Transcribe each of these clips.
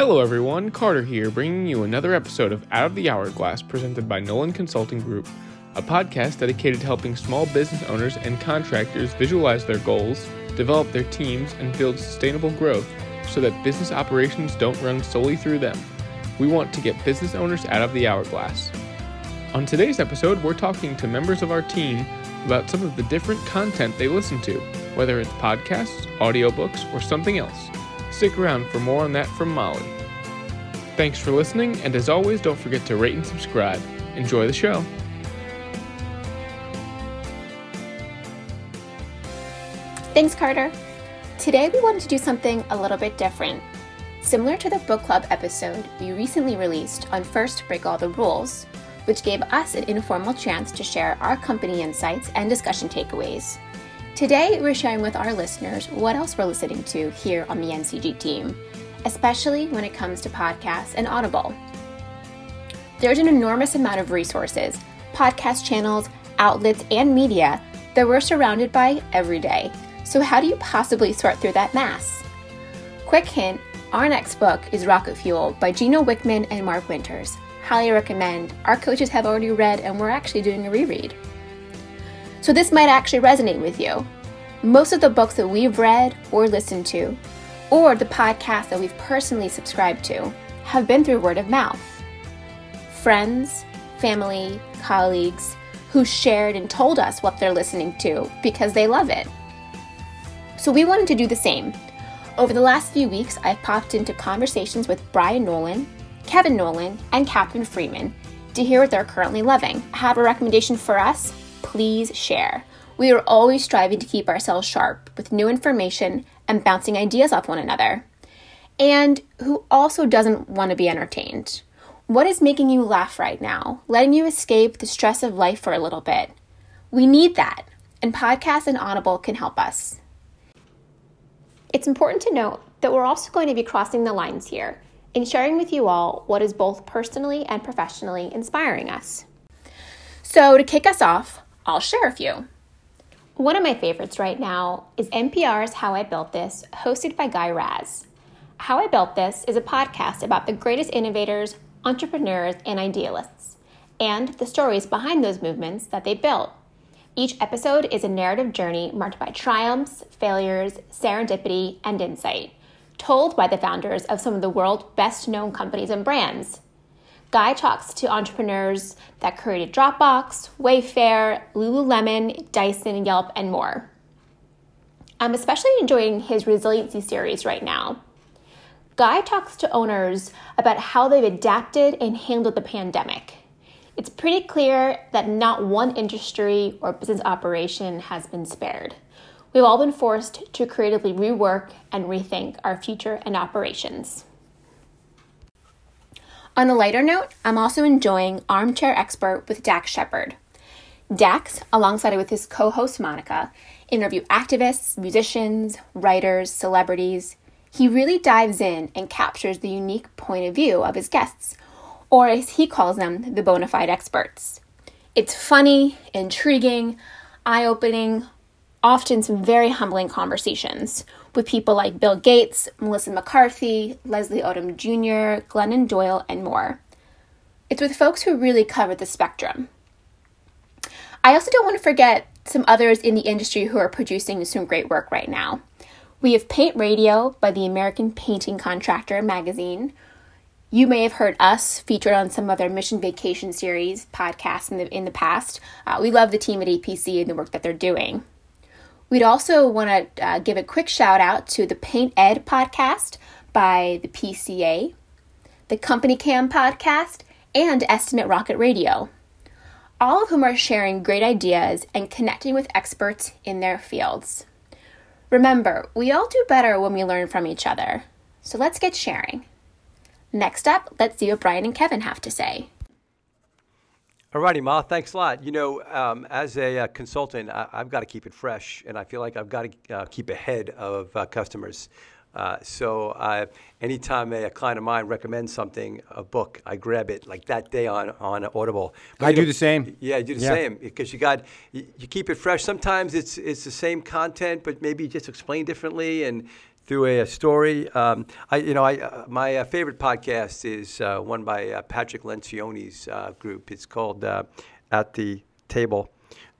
Hello, everyone. Carter here, bringing you another episode of Out of the Hourglass presented by Nolan Consulting Group, a podcast dedicated to helping small business owners and contractors visualize their goals, develop their teams, and build sustainable growth so that business operations don't run solely through them. We want to get business owners out of the hourglass. On today's episode, we're talking to members of our team about some of the different content they listen to, whether it's podcasts, audiobooks, or something else. Stick around for more on that from Molly. Thanks for listening, and as always, don't forget to rate and subscribe. Enjoy the show. Thanks, Carter. Today we wanted to do something a little bit different. Similar to the book club episode we recently released on First Break All the Rules, which gave us an informal chance to share our company insights and discussion takeaways. Today, we're sharing with our listeners what else we're listening to here on the NCG team, especially when it comes to podcasts and Audible. There's an enormous amount of resources, podcast channels, outlets, and media that we're surrounded by every day. So, how do you possibly sort through that mass? Quick hint our next book is Rocket Fuel by Gino Wickman and Mark Winters. Highly recommend. Our coaches have already read, and we're actually doing a reread. So, this might actually resonate with you. Most of the books that we've read or listened to, or the podcasts that we've personally subscribed to, have been through word of mouth. Friends, family, colleagues who shared and told us what they're listening to because they love it. So, we wanted to do the same. Over the last few weeks, I've popped into conversations with Brian Nolan, Kevin Nolan, and Catherine Freeman to hear what they're currently loving. Have a recommendation for us? Please share. We are always striving to keep ourselves sharp with new information and bouncing ideas off one another. And who also doesn't want to be entertained? What is making you laugh right now, letting you escape the stress of life for a little bit? We need that, and podcasts and Audible can help us. It's important to note that we're also going to be crossing the lines here in sharing with you all what is both personally and professionally inspiring us. So, to kick us off, I'll share a few. One of my favorites right now is NPR's How I Built This, hosted by Guy Raz. How I Built This is a podcast about the greatest innovators, entrepreneurs, and idealists, and the stories behind those movements that they built. Each episode is a narrative journey marked by triumphs, failures, serendipity, and insight, told by the founders of some of the world's best known companies and brands. Guy talks to entrepreneurs that created Dropbox, Wayfair, Lululemon, Dyson, Yelp, and more. I'm especially enjoying his resiliency series right now. Guy talks to owners about how they've adapted and handled the pandemic it's pretty clear that not one industry or business operation has been spared. We've all been forced to creatively rework and rethink our future and operations. On a lighter note, I'm also enjoying Armchair Expert with Dax Shepard. Dax, alongside with his co host Monica, interview activists, musicians, writers, celebrities. He really dives in and captures the unique point of view of his guests or as he calls them, the bona fide experts. It's funny, intriguing, eye opening, often some very humbling conversations with people like Bill Gates, Melissa McCarthy, Leslie Odom Jr., Glennon Doyle, and more. It's with folks who really cover the spectrum. I also don't want to forget some others in the industry who are producing some great work right now. We have Paint Radio by the American Painting Contractor magazine, you may have heard us featured on some of their Mission Vacation series podcasts in the, in the past. Uh, we love the team at APC and the work that they're doing. We'd also want to uh, give a quick shout out to the Paint Ed podcast by the PCA, the Company Cam podcast, and Estimate Rocket Radio, all of whom are sharing great ideas and connecting with experts in their fields. Remember, we all do better when we learn from each other. So let's get sharing. Next up, let's see what Brian and Kevin have to say. All righty, Ma, thanks a lot. You know, um, as a uh, consultant, I, have got to keep it fresh, and I feel like I've got to uh, keep ahead of uh, customers. Uh, so anytime a, a, client of mine recommends something, a book, I grab it like that day on, on Audible. But I do know, the same. Yeah, I do the yeah. same because you got you, you, keep it fresh. Sometimes it's it's the same content, but maybe just explained differently, and through a, a story. Um, I, you know, I, uh, my uh, favorite podcast is uh, one by uh, Patrick Lencioni's uh, group. It's called uh, At the Table.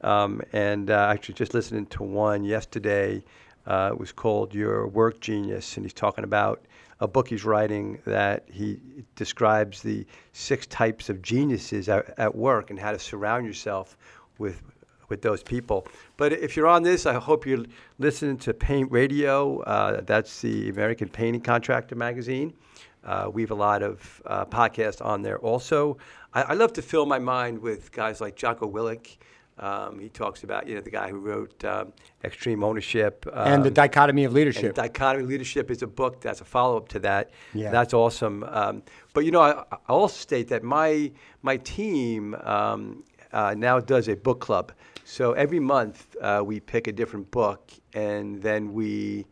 Um, and actually, just listening to one yesterday, it was called Your Work Genius. And he's talking about a book he's writing that he describes the six types of geniuses at, at work and how to surround yourself with with those people. But if you're on this, I hope you're listening to Paint Radio. Uh, that's the American Painting Contractor magazine. Uh, we have a lot of uh, podcasts on there also. I, I, love to fill my mind with guys like Jocko Willink. Um, he talks about you know the guy who wrote um, Extreme Ownership um, and the um, Dichotomy of Leadership. Dichotomy of Leadership is a book that's a follow up to that. Yeah. that's awesome. Um, but you know, I, I, also state that my my team um, uh, now does a book club. So every month uh, we pick a different book and then we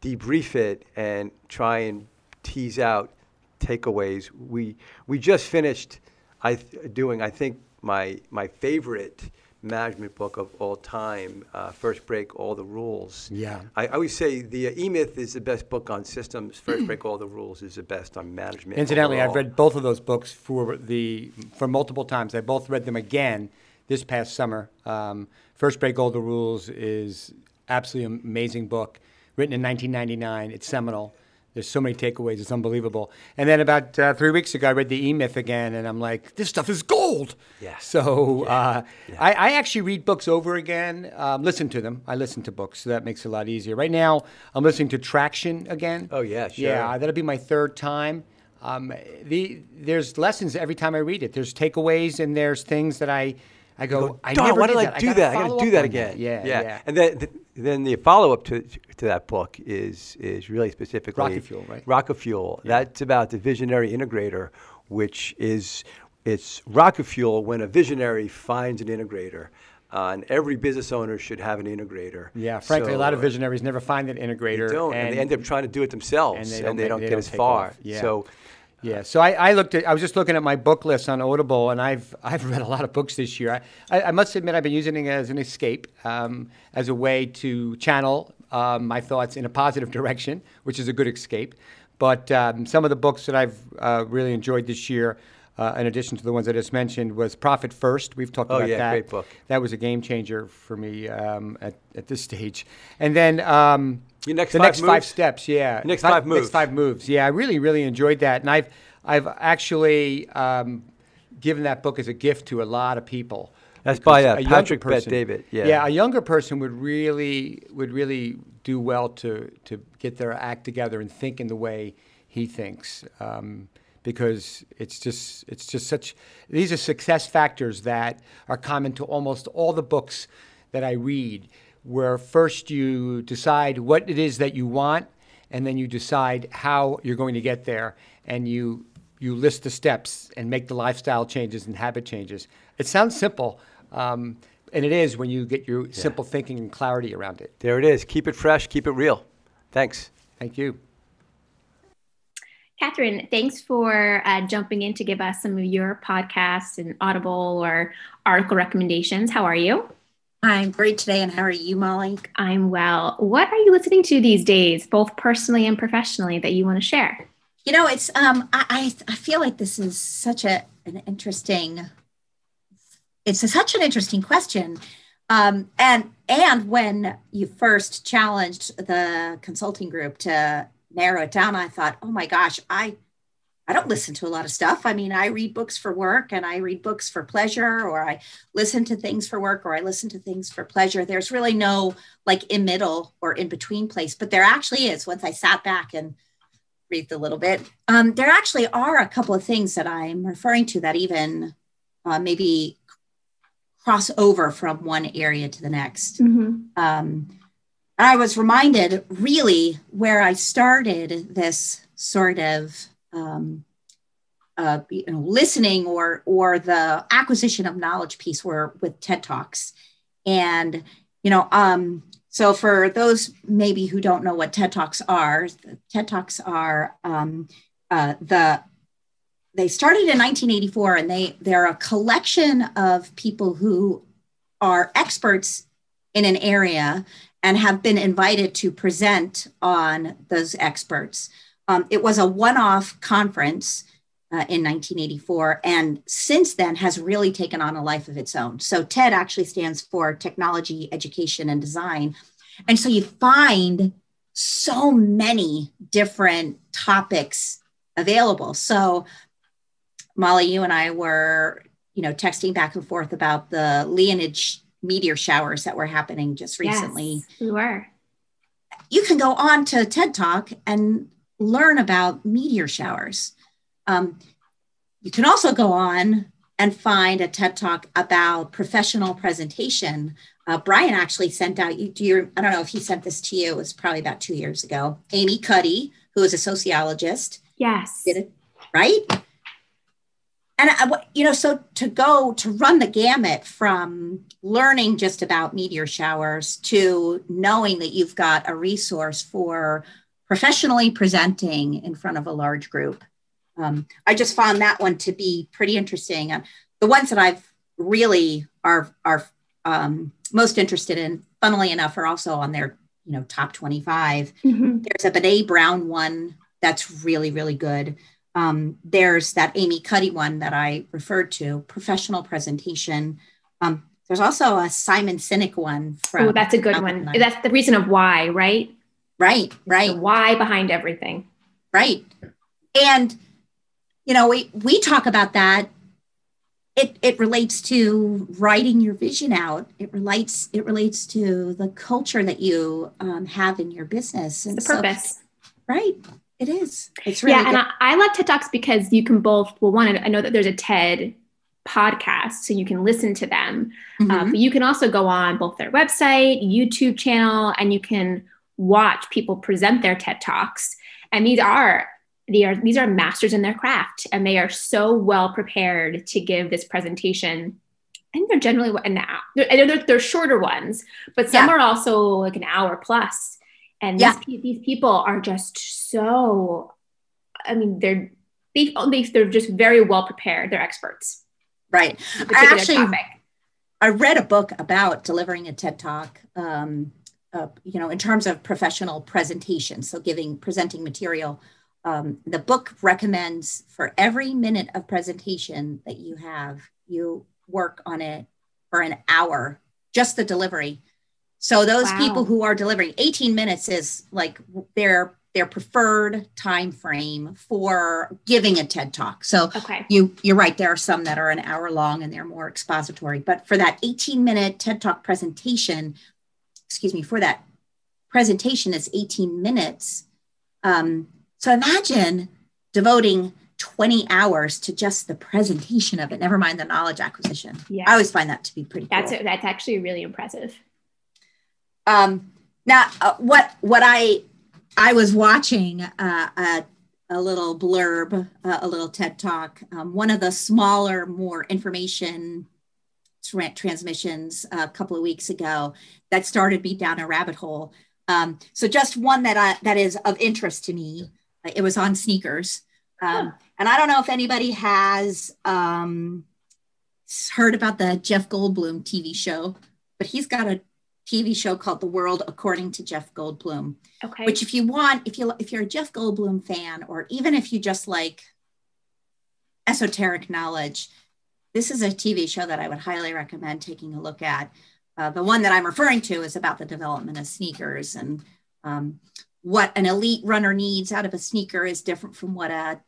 debrief it and try and tease out takeaways. We we just finished I th- doing I think my my favorite management book of all time, uh, First Break All the Rules. Yeah. I, I always say the uh, E Myth is the best book on systems. First Break All the Rules is the best on management. Incidentally, overall. I've read both of those books for the for multiple times. I both read them again this past summer. Um, First Break All the Rules is absolutely amazing book, written in 1999. It's seminal. There's so many takeaways. It's unbelievable. And then about uh, three weeks ago, I read the E Myth again, and I'm like, this stuff is gold. Yeah. So yeah. Uh, yeah. I, I, actually read books over again, um, listen to them. I listen to books, so that makes it a lot easier. Right now, I'm listening to Traction again. Oh, yeah, sure. Yeah, that'll be my third time. Um, the, there's lessons every time I read it. There's takeaways, and there's things that I I go, go I never why did, did I do that? I got to do that again. That. Yeah, yeah, yeah. And then, the, then the follow up to to that book is is really specifically Rocket Fuel, right? Rocket Fuel. Yeah. That's about the visionary integrator, which is it's rocket fuel when a visionary finds an integrator. Uh, and every business owner should have an integrator. Yeah, frankly, so, a lot of visionaries never find that integrator. They don't, and, and, they end up trying to do it themselves, and they don't, and they don't they get don't as far. Yeah. So yeah, so I, I, looked at. I was just looking at my book list on Audible, and I've I've read a lot of books this year. I, I must admit, I've been using it as an escape, um, as a way to channel um, my thoughts in a positive direction, which is a good escape. But um, some of the books that I've uh, really enjoyed this year, uh, in addition to the ones I just mentioned, was Profit First. We've talked oh, about yeah, that. great book. That was a game changer for me um, at at this stage. And then. Your next the five next moves? five steps, yeah. Next five, five moves. Next five moves. Yeah, I really, really enjoyed that, and I've I've actually um, given that book as a gift to a lot of people. That's by uh, Patrick Bet David. Yeah. Yeah, a younger person would really would really do well to to get their act together and think in the way he thinks. Um, because it's just it's just such these are success factors that are common to almost all the books that I read where first you decide what it is that you want and then you decide how you're going to get there and you you list the steps and make the lifestyle changes and habit changes it sounds simple um, and it is when you get your yeah. simple thinking and clarity around it there it is keep it fresh keep it real thanks thank you Catherine, thanks for uh, jumping in to give us some of your podcasts and Audible or article recommendations. How are you? I'm great today. And how are you, Molly? I'm well. What are you listening to these days, both personally and professionally, that you want to share? You know, it's um, I I feel like this is such a an interesting. It's a, such an interesting question, um, and and when you first challenged the consulting group to narrow it down, I thought, oh my gosh, I I don't listen to a lot of stuff. I mean, I read books for work and I read books for pleasure, or I listen to things for work, or I listen to things for pleasure. There's really no like in middle or in between place, but there actually is. Once I sat back and breathed a little bit, um, there actually are a couple of things that I'm referring to that even uh, maybe cross over from one area to the next. Mm-hmm. Um, I was reminded really where I started this sort of um, uh, you know, listening or or the acquisition of knowledge piece were with TED Talks, and you know, um, so for those maybe who don't know what TED Talks are, TED Talks are um, uh, the they started in 1984, and they they're a collection of people who are experts in an area and have been invited to present on those experts. Um, it was a one off conference uh, in 1984, and since then has really taken on a life of its own. So, TED actually stands for Technology, Education, and Design. And so you find so many different topics available. So, Molly, you and I were, you know, texting back and forth about the Leonid meteor showers that were happening just recently. Yes, we were. You can go on to TED Talk and learn about meteor showers. Um, you can also go on and find a TED Talk about professional presentation. Uh, Brian actually sent out you. Do you? I don't know if he sent this to you. It was probably about two years ago. Amy Cuddy, who is a sociologist. Yes. Did it right? And I, you know, so to go to run the gamut from learning just about meteor showers to knowing that you've got a resource for professionally presenting in front of a large group um, I just found that one to be pretty interesting. Uh, the ones that I've really are are um, most interested in, funnily enough, are also on their you know top 25. Mm-hmm. There's a Brene Brown one that's really really good. Um, there's that Amy Cuddy one that I referred to, professional presentation. Um, there's also a Simon Sinek one from. Oh, that's a good one. That's the reason of why, right? Right, right. The why behind everything. Right. And you know, we, we talk about that. It, it relates to writing your vision out. It relates it relates to the culture that you um, have in your business and the purpose. So, right. It is. It's really yeah, good. and I, I love TED Talks because you can both. Well, one, I know that there's a TED podcast, so you can listen to them. Mm-hmm. Uh, but you can also go on both their website, YouTube channel, and you can watch people present their TED Talks. And these are they are these are masters in their craft and they are so well prepared to give this presentation I think they're generally an hour. They're, they're, they're shorter ones, but some yeah. are also like an hour plus. And yeah. these, these people are just so, I mean, they're, they, they, they're just very well prepared. They're experts. Right. I actually, topic. I read a book about delivering a TED talk, um, uh, you know, in terms of professional presentation. So giving, presenting material um, the book recommends for every minute of presentation that you have, you work on it for an hour, just the delivery. So those wow. people who are delivering 18 minutes is like their their preferred time frame for giving a TED talk. So okay. you you're right. There are some that are an hour long and they're more expository. But for that 18 minute TED talk presentation, excuse me, for that presentation is 18 minutes. Um, so imagine devoting 20 hours to just the presentation of it, never mind the knowledge acquisition. Yeah. I always find that to be pretty that's cool. A, that's actually really impressive. Um, now, uh, what what I I was watching uh, a, a little blurb, uh, a little TED talk, um, one of the smaller, more information tra- transmissions a couple of weeks ago that started me down a rabbit hole. Um, so just one that I, that is of interest to me it was on sneakers. Um, and I don't know if anybody has um, heard about the Jeff Goldblum TV show, but he's got a TV show called The World According to Jeff Goldblum. Okay. Which, if you want, if you if you're a Jeff Goldblum fan, or even if you just like esoteric knowledge, this is a TV show that I would highly recommend taking a look at. Uh, the one that I'm referring to is about the development of sneakers and um, what an elite runner needs out of a sneaker is different from what a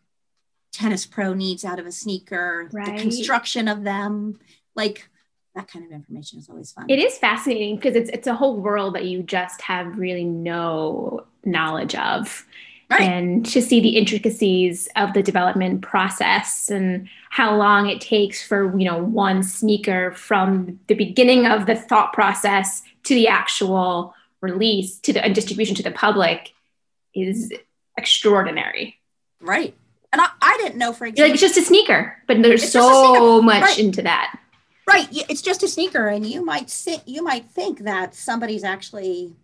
tennis pro needs out of a sneaker right. the construction of them like that kind of information is always fun it is fascinating because it's it's a whole world that you just have really no knowledge of right. and to see the intricacies of the development process and how long it takes for you know one sneaker from the beginning of the thought process to the actual release to the distribution to the public is extraordinary. Right. And I, I didn't know for example. Like it's just a sneaker, but there's so much right. into that. Right. It's just a sneaker. And you might sit, you might think that somebody's actually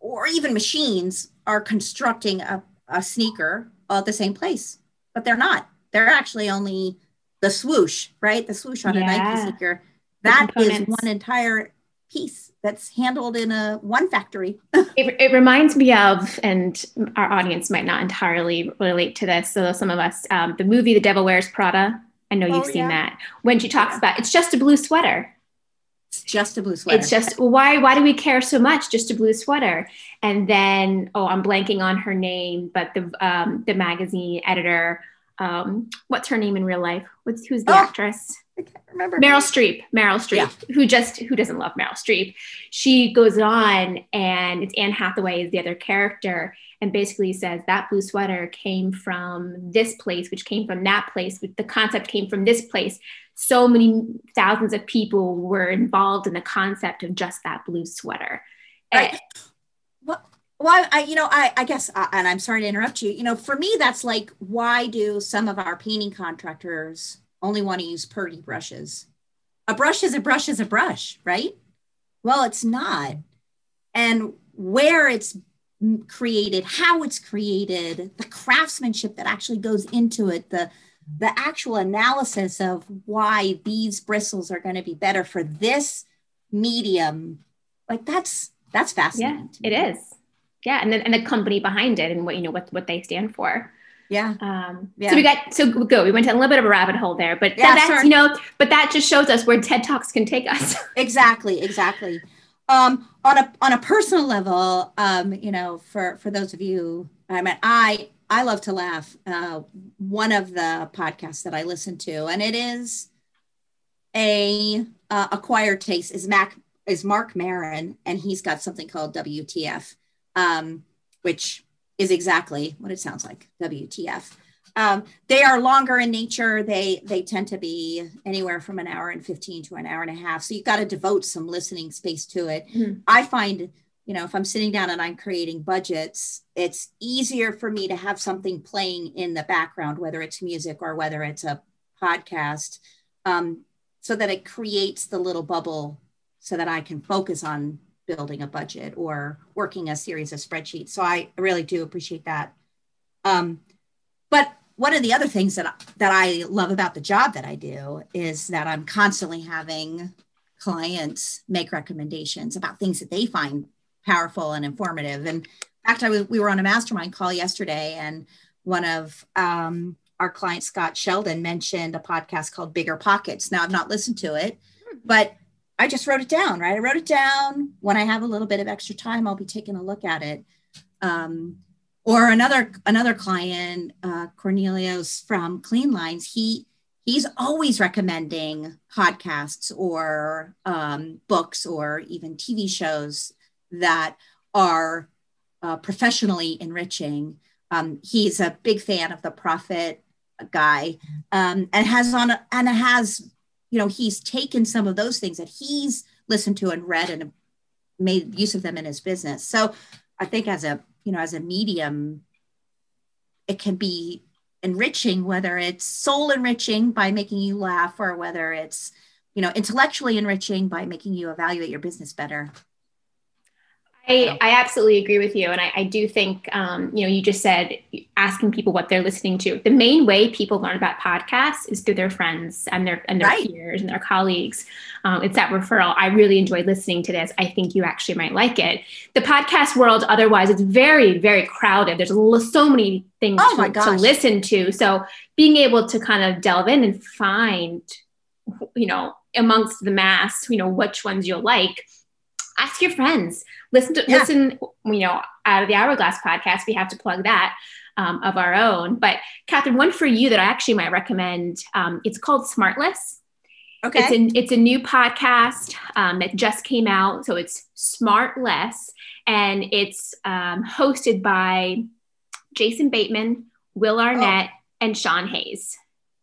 or even machines are constructing a, a sneaker all at the same place, but they're not. They're actually only the swoosh, right? The swoosh on yeah. a Nike sneaker. That is one entire piece that's handled in a one factory. it, it reminds me of, and our audience might not entirely relate to this. So some of us, um, the movie The Devil Wears Prada. I know you've oh, seen yeah. that. When she talks yeah. about it's just a blue sweater. It's just a blue sweater. It's just why why do we care so much? Just a blue sweater. And then oh, I'm blanking on her name, but the um, the magazine editor. Um, what's her name in real life? What's who's the oh. actress? I can't remember. Meryl Streep. Meryl Streep, yeah. who just who doesn't love Meryl Streep? She goes on, and it's Anne Hathaway is the other character, and basically says that blue sweater came from this place, which came from that place. The concept came from this place. So many thousands of people were involved in the concept of just that blue sweater. Right. And, well, well, I, you know, I, I guess, uh, and I'm sorry to interrupt you. You know, for me, that's like, why do some of our painting contractors only want to use purdy brushes. A brush is a brush is a brush, right? Well, it's not. And where it's created, how it's created, the craftsmanship that actually goes into it, the the actual analysis of why these bristles are going to be better for this medium, like that's that's fascinating. Yeah, it is. Yeah, and then and the company behind it and what you know what what they stand for. Yeah. Um, yeah. So we got so go. We went down a little bit of a rabbit hole there, but yeah, that's sure. you know, but that just shows us where TED Talks can take us. exactly. Exactly. Um, on a on a personal level, um, you know, for for those of you, I mean, I I love to laugh. Uh, one of the podcasts that I listen to, and it is a uh, acquired taste, is Mac is Mark Maron, and he's got something called WTF, um, which is exactly what it sounds like WTF. Um, they are longer in nature. They they tend to be anywhere from an hour and 15 to an hour and a half. So you've got to devote some listening space to it. Mm-hmm. I find, you know, if I'm sitting down and I'm creating budgets, it's easier for me to have something playing in the background, whether it's music or whether it's a podcast, um, so that it creates the little bubble so that I can focus on building a budget or working a series of spreadsheets. So I really do appreciate that. Um, but one of the other things that that I love about the job that I do is that I'm constantly having clients make recommendations about things that they find powerful and informative. And in fact, I was we were on a mastermind call yesterday, and one of um, our clients, Scott Sheldon, mentioned a podcast called Bigger Pockets. Now I've not listened to it, but I just wrote it down, right? I wrote it down. When I have a little bit of extra time, I'll be taking a look at it. Um, or another another client, uh, Cornelius from Clean Lines, he he's always recommending podcasts or um, books or even TV shows that are uh, professionally enriching. Um, he's a big fan of the Profit guy um, and has on and has you know, he's taken some of those things that he's listened to and read and made use of them in his business. So I think as a, you know, as a medium, it can be enriching, whether it's soul enriching by making you laugh or whether it's, you know, intellectually enriching by making you evaluate your business better. I, I absolutely agree with you. And I, I do think, um, you know, you just said asking people what they're listening to. The main way people learn about podcasts is through their friends and their and their right. peers and their colleagues. Um, it's that referral. I really enjoyed listening to this. I think you actually might like it. The podcast world, otherwise, it's very, very crowded. There's so many things oh to, to listen to. So being able to kind of delve in and find, you know, amongst the mass, you know, which ones you'll like ask your friends. Listen to yeah. listen you know out of the hourglass podcast we have to plug that um, of our own. But catherine one for you that i actually might recommend um, it's called smartless. Okay. It's a, it's a new podcast um, that just came out. So it's smartless and it's um, hosted by jason bateman will arnett oh. and sean hayes.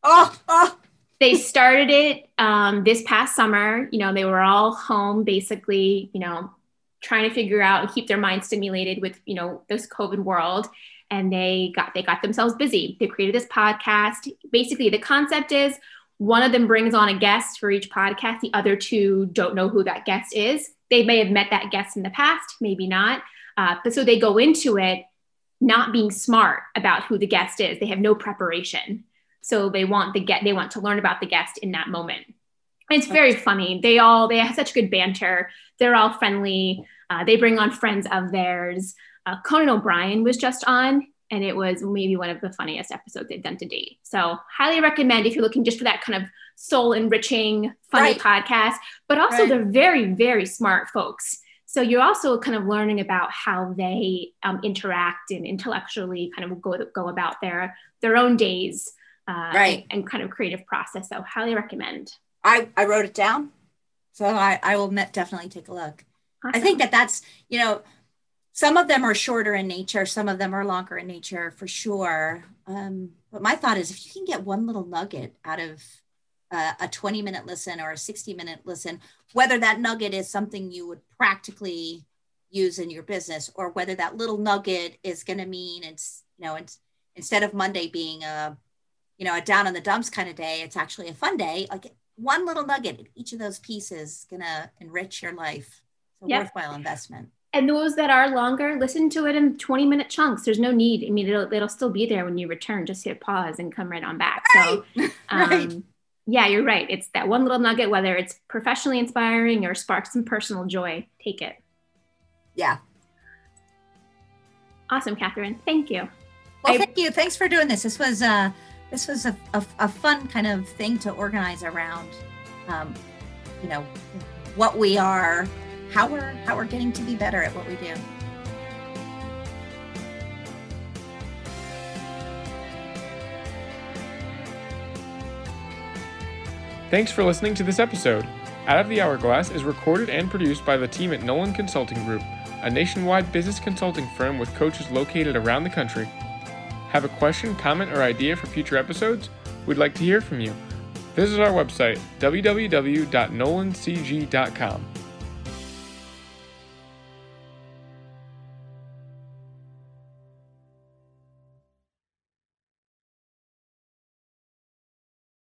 Oh, oh they started it um, this past summer. You know, they were all home basically, you know, trying to figure out and keep their mind stimulated with, you know, this COVID world. And they got they got themselves busy. They created this podcast. Basically, the concept is one of them brings on a guest for each podcast. The other two don't know who that guest is. They may have met that guest in the past, maybe not. Uh, but so they go into it not being smart about who the guest is. They have no preparation so they want the get they want to learn about the guest in that moment. It's very funny. They all they have such good banter. they're all friendly. Uh, they bring on friends of theirs. Uh, Conan O'Brien was just on, and it was maybe one of the funniest episodes they've done to date. So, highly recommend if you're looking just for that kind of soul enriching, funny right. podcast. But also, right. they're very, very smart folks. So you're also kind of learning about how they um, interact and intellectually kind of go go about their their own days, uh, right? And, and, kind of creative process. So highly recommend. I I wrote it down, so I I will definitely take a look. Awesome. I think that that's you know some of them are shorter in nature, some of them are longer in nature for sure. Um, but my thought is if you can get one little nugget out of uh, a 20 minute listen or a 60 minute listen, whether that nugget is something you would practically use in your business or whether that little nugget is going to mean it's, you know, it's instead of Monday being a, you know, a down in the dumps kind of day, it's actually a fun day. Like one little nugget, in each of those pieces is going to enrich your life. It's a yep. worthwhile investment. And those that are longer listen to it in 20 minute chunks. There's no need. I mean it'll, it'll still be there when you return. Just hit pause and come right on back. Right. so um, right. yeah you're right. It's that one little nugget whether it's professionally inspiring or sparks some personal joy take it. Yeah. Awesome catherine. Thank you. Well I, thank you. Thanks for doing this. This was uh this was a, a, a fun kind of thing to organize around um, you know what we are how we're how we're getting to be better at what we do. Thanks for listening to this episode. Out of the Hourglass is recorded and produced by the team at Nolan Consulting Group, a nationwide business consulting firm with coaches located around the country. Have a question, comment, or idea for future episodes? We'd like to hear from you. Visit our website, www.nolancg.com.